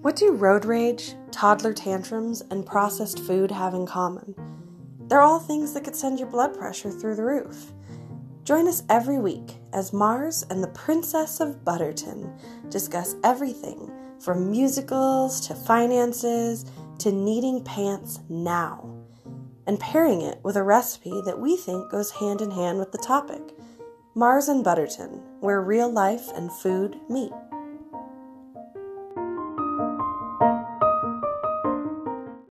What do road rage, toddler tantrums, and processed food have in common? They're all things that could send your blood pressure through the roof. Join us every week as Mars and the Princess of Butterton discuss everything from musicals to finances to needing pants now, and pairing it with a recipe that we think goes hand in hand with the topic Mars and Butterton, where real life and food meet.